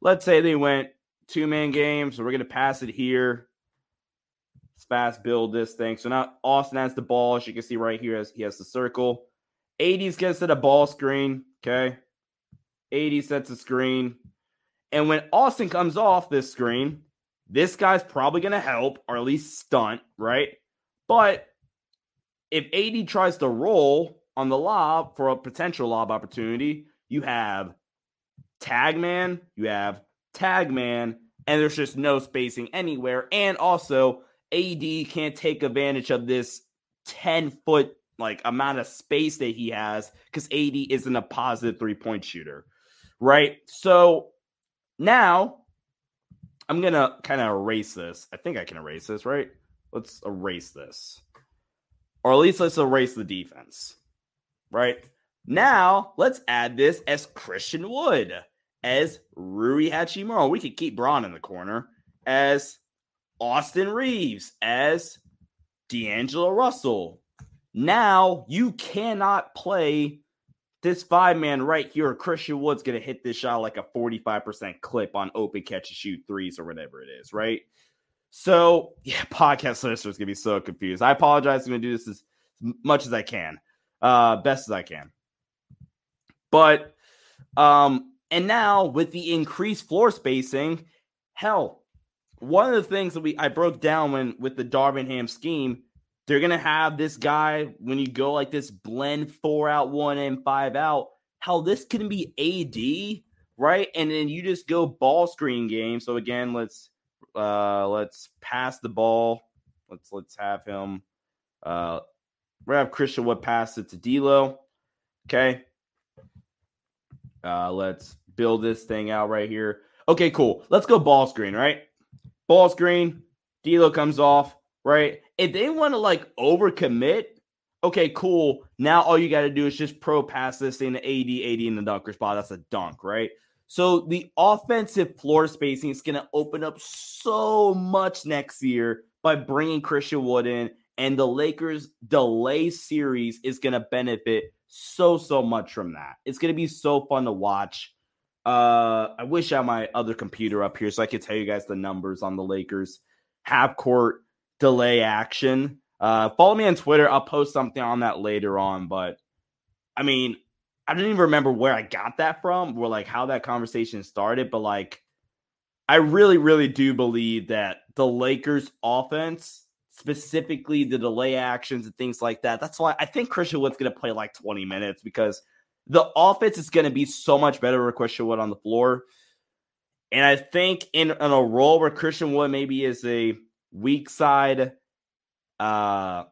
A: Let's say they went two man game. So we're going to pass it here. Let's fast build this thing. So now Austin has the ball. As you can see right here, as he has the circle. AD's gets to the ball screen. Okay. AD sets a screen. And when Austin comes off this screen, this guy's probably going to help or at least stunt, right? But if AD tries to roll on the lob for a potential lob opportunity, you have tag man, you have tag man, and there's just no spacing anywhere. And also, AD can't take advantage of this 10 foot like amount of space that he has because AD isn't a positive three point shooter right? So now I'm to kind of erase this. I think I can erase this, right? Let's erase this. Or at least let's erase the defense, right? Now let's add this as Christian Wood, as Rui Hachimura. We could keep Bron in the corner, as Austin Reaves, as D'Angelo Russell. Now you cannot play this five man right here, Christian Wood's going to hit this shot like a 45% clip on open catch and shoot threes or whatever it is, right? So, yeah, podcast listeners going to be so confused. I apologize. I'm going to do this as much as I can, uh, best as I can. But, um, and now with the increased floor spacing, hell, one of the things that we I broke down when with the Darvin Ham scheme they're gonna have this guy when you go like this blend four out, one and five out. How this can be AD, right? And then you just go ball screen game. So again, let's uh let's pass the ball. Let's let's have him uh we're gonna have Christian Wood pass it to D'Lo. Okay. Uh let's build this thing out right here. Okay, cool. Let's go ball screen, right? Ball screen. D'Lo comes off right? If they want to like overcommit, okay, cool. Now all you got to do is just pro pass this thing to AD, AD in the dunker spot. That's a dunk, right? So the offensive floor spacing is going to open up so much next year by bringing Christian Wood in, and the Lakers' delay series is going to benefit so so much from that. It's going to be so fun to watch. Uh, I wish I had my other computer up here so I could tell you guys the numbers on the Lakers half court delay action. Uh, follow me on Twitter. I'll post something on that later on. But I mean, I don't even remember where I got that from or like how that conversation started. But like, I really, really do believe that the Lakers offense, specifically the delay actions and things like that, that's why I think Christian Wood's going to play like 20 minutes because the offense is going to be so much better with Christian Wood on the floor. And I think in, in a role where Christian Wood maybe is a weak side, uh,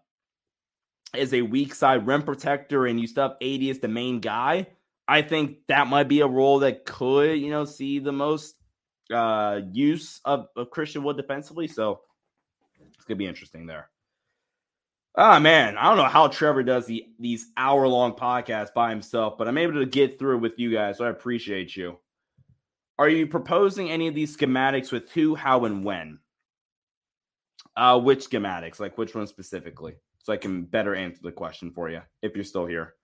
A: is a weak side rim protector, and you have AD as the main guy. I think that might be a role that could, you know, see the most uh use of, of Christian Wood defensively. So it's gonna be interesting there. Oh man, I don't know how Trevor does the these hour long podcasts by himself, but I'm able to get through with you guys, so I appreciate you. Are you proposing any of these schematics with who, how, and when? Uh, which schematics? Like which one specifically? So I can better answer the question for you if you're still here.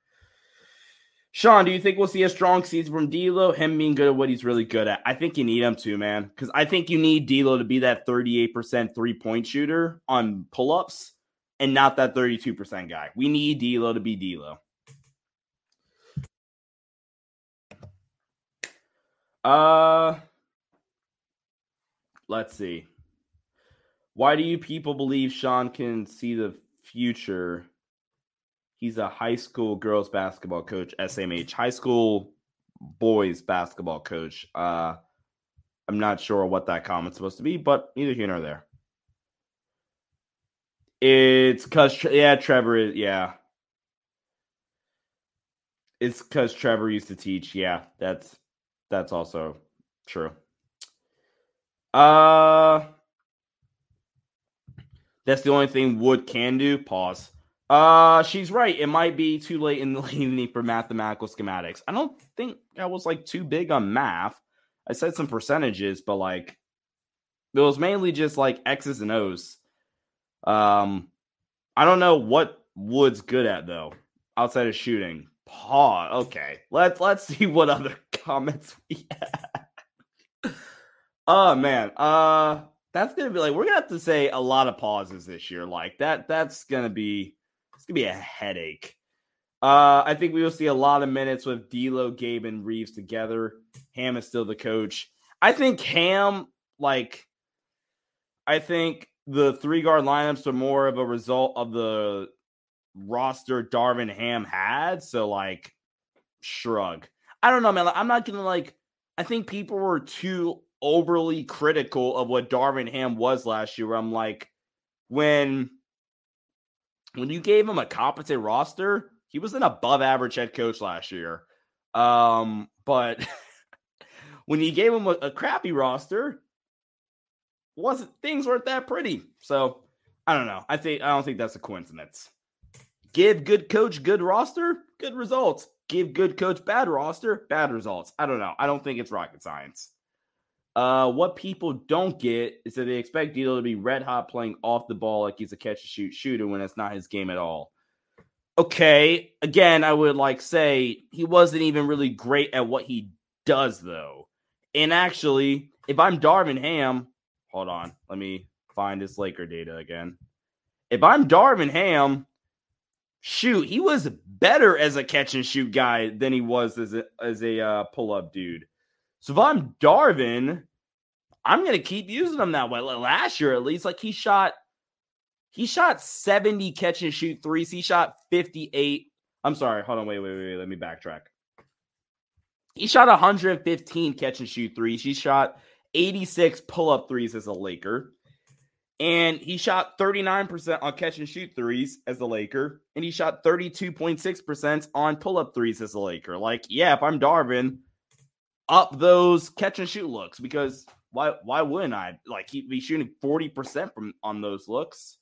A: Sean, do you think we'll see a strong season from D'Lo? Him being good at what he's really good at. I think you need him to, man, because I think you need D'Lo to be that 38% three point shooter on pull ups and not that 32% guy. We need D'Lo to be D'Lo. Uh, let's see. Why do you people believe Sean can see the future? He's a high school girls basketball coach, SMH, high school boys basketball coach. Uh, I'm not sure what that comment's supposed to be, but neither here nor there. It's because yeah, Trevor is yeah. It's because Trevor used to teach. Yeah, that's that's also true. Uh that's the only thing Wood can do. Pause. Uh she's right. It might be too late in the evening for mathematical schematics. I don't think I was like too big on math. I said some percentages, but like it was mainly just like X's and O's. Um, I don't know what Wood's good at though, outside of shooting. Paw. Okay, let's let's see what other comments we have. oh man, uh, that's gonna be like we're gonna have to say a lot of pauses this year. Like that, that's gonna be it's gonna be a headache. Uh, I think we will see a lot of minutes with D'Lo, Gabe, and Reaves together. Ham is still the coach. I think Ham, like, I think the three guard lineups are more of a result of the roster Darvin Ham had. So like shrug. I don't know, man. I'm not gonna like I think people were too overly critical of what Darvin Ham was last year. I'm like, when when you gave him a competent roster, he was an above average head coach last year. Um, but when you gave him a, a crappy roster, wasn't things weren't that pretty. So I don't know. I think I don't think that's a coincidence. Give good coach good roster, good results. Give good coach bad roster, bad results. I don't know. I don't think it's rocket science. Uh, what people don't get is that they expect D'Lo to be red hot playing off the ball like he's a catch and shoot shooter when it's not his game at all. Okay, again, I would like say he wasn't even really great at what he does though. And actually, if I'm Darvin Ham, Hold on. Let me find his Laker data again. If I'm Darvin Ham, shoot, he was better as a catch and shoot guy than he was as a as a uh, pull up dude. So if I'm Darvin, I'm gonna keep using him that way. Last year, at least, like he shot, he shot 70 catch and shoot threes. He shot 58. I'm sorry. Hold on. Wait, wait, wait. Let me backtrack. He shot 115 catch and shoot threes. He shot 86 pull up threes as a Laker. And he shot 39% on catch and shoot threes as a Laker. And he shot 32.6% on pull up threes as a Laker. Like, yeah, if I'm Darvin, up those catch and shoot looks because why why wouldn't I like he be shooting 40% from on those looks?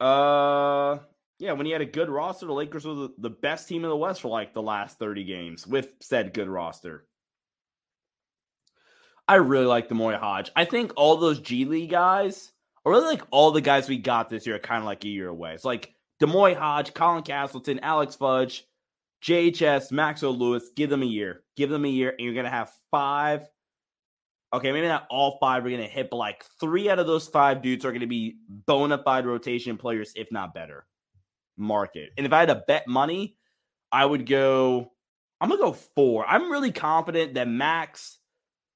A: Uh yeah, when he had a good roster, the Lakers were the, the best team in the West for like the last 30 games with said good roster. I really like D'Moi Hodge. I think all those G League guys, or really like all the guys we got this year, kind of like a year away. It's like D'Moi Hodge, Colin Castleton, Alex Fudge, JHS, Maxwell Lewis, give them a year. Give them a year, and you're going to have five. Okay, maybe not all five are going to hit, but like three out of those five dudes are going to be bona fide rotation players, if not better. Market. And if I had to bet money, I would go, I'm going to go four. I'm really confident that Max,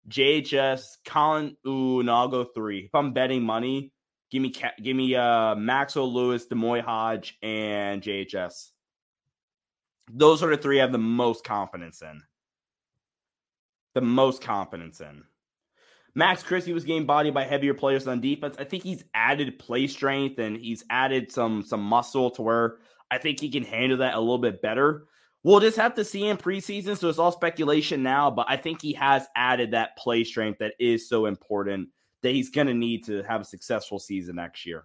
A: JHS, Colin, ooh, no, I'll go three. If I'm betting money, give me, give me uh, Maxwell Lewis, D'Moi Hodge, and JHS. Those are the three I have the most confidence in. The most confidence in. Max Christie was getting bodied by heavier players on defense. I think he's added play strength and he's added some some muscle to where I think he can handle that a little bit better. We'll just have to see in preseason, so it's all speculation now. But I think he has added that play strength that is so important that he's going to need to have a successful season next year.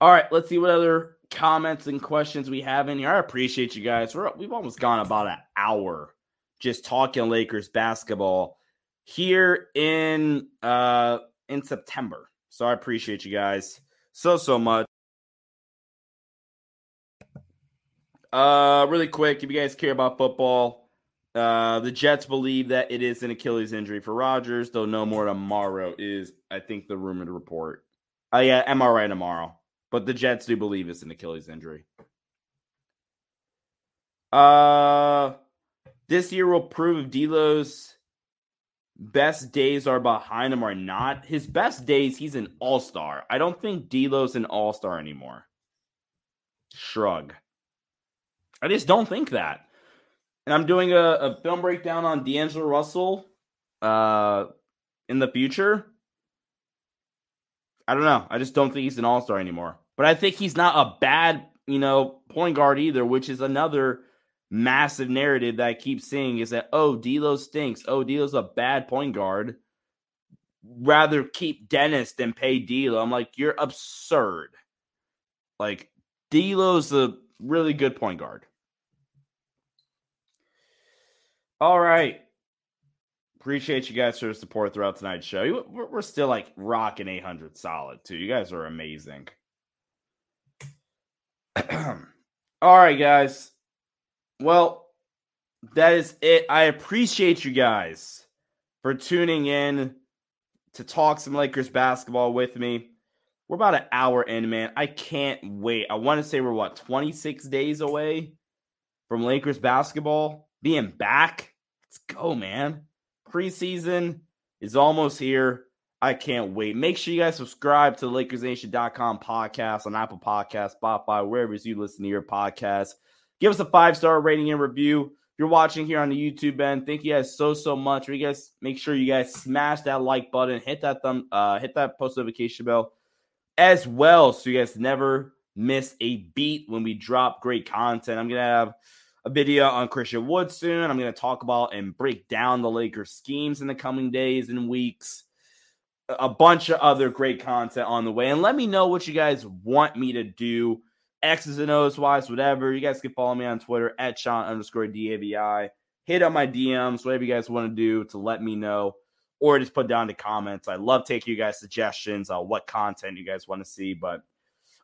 A: All right, let's see what other comments and questions we have in here. I appreciate you guys. We're, we've almost gone about an hour just talking Lakers basketball here in uh in September. So I appreciate you guys so so much. Uh really quick, if you guys care about football, uh the Jets believe that it is an Achilles injury for Rodgers. They'll know more tomorrow is I think the rumored report. Uh yeah, MRI tomorrow. But the Jets do believe it's an Achilles injury. Uh, this year will prove if D'Lo's best days are behind him or not. His best days, he's an all star. I don't think D'Lo's an all star anymore. Shrug. I just don't think that. And I'm doing a, a film breakdown on D'Angelo Russell uh, in the future. I don't know. I just don't think he's an all star anymore. But I think he's not a bad, you know, point guard either, which is another massive narrative that I keep seeing is that, oh, D'Lo stinks. Oh, D'Lo's a bad point guard. Rather keep Dennis than pay D'Lo. I'm like, you're absurd. Like, D'Lo's a really good point guard. All right. Appreciate you guys for the support throughout tonight's show. We're, still like rocking 800 solid, too. You guys are amazing. All right, guys. Well, that is it. I appreciate you guys for tuning in to talk some Lakers basketball with me. We're about an hour in, man. I can't wait. I want to say we're what, 26 days away from Lakers basketball being back. Let's go, man preseason is almost here. I can't wait. Make sure you guys subscribe to the LakersNation.com podcast on Apple Podcasts, Spotify, wherever you listen to your podcast. Give us a five star rating and review. If you're watching here on the YouTube end, thank you guys so so much. You guys make sure you guys smash that like button, hit that thumb, uh, hit that post notification bell as well, so you guys never miss a beat when we drop great content. I'm gonna have a video on Christian Wood soon. I'm going to talk about and break down the Lakers schemes in the coming days and weeks. A bunch of other great content on the way. And let me know what you guys want me to do. X's and O's wise, whatever. You guys can follow me on Twitter at Sean underscore DAVI. Hit up my DMs, whatever you guys want to do to let me know. Or just put down the comments. I love taking you guys' suggestions on what content you guys want to see. But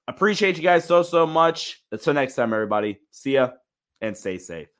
A: appreciate you guys so, so much. Until next time, everybody. See ya and stay safe.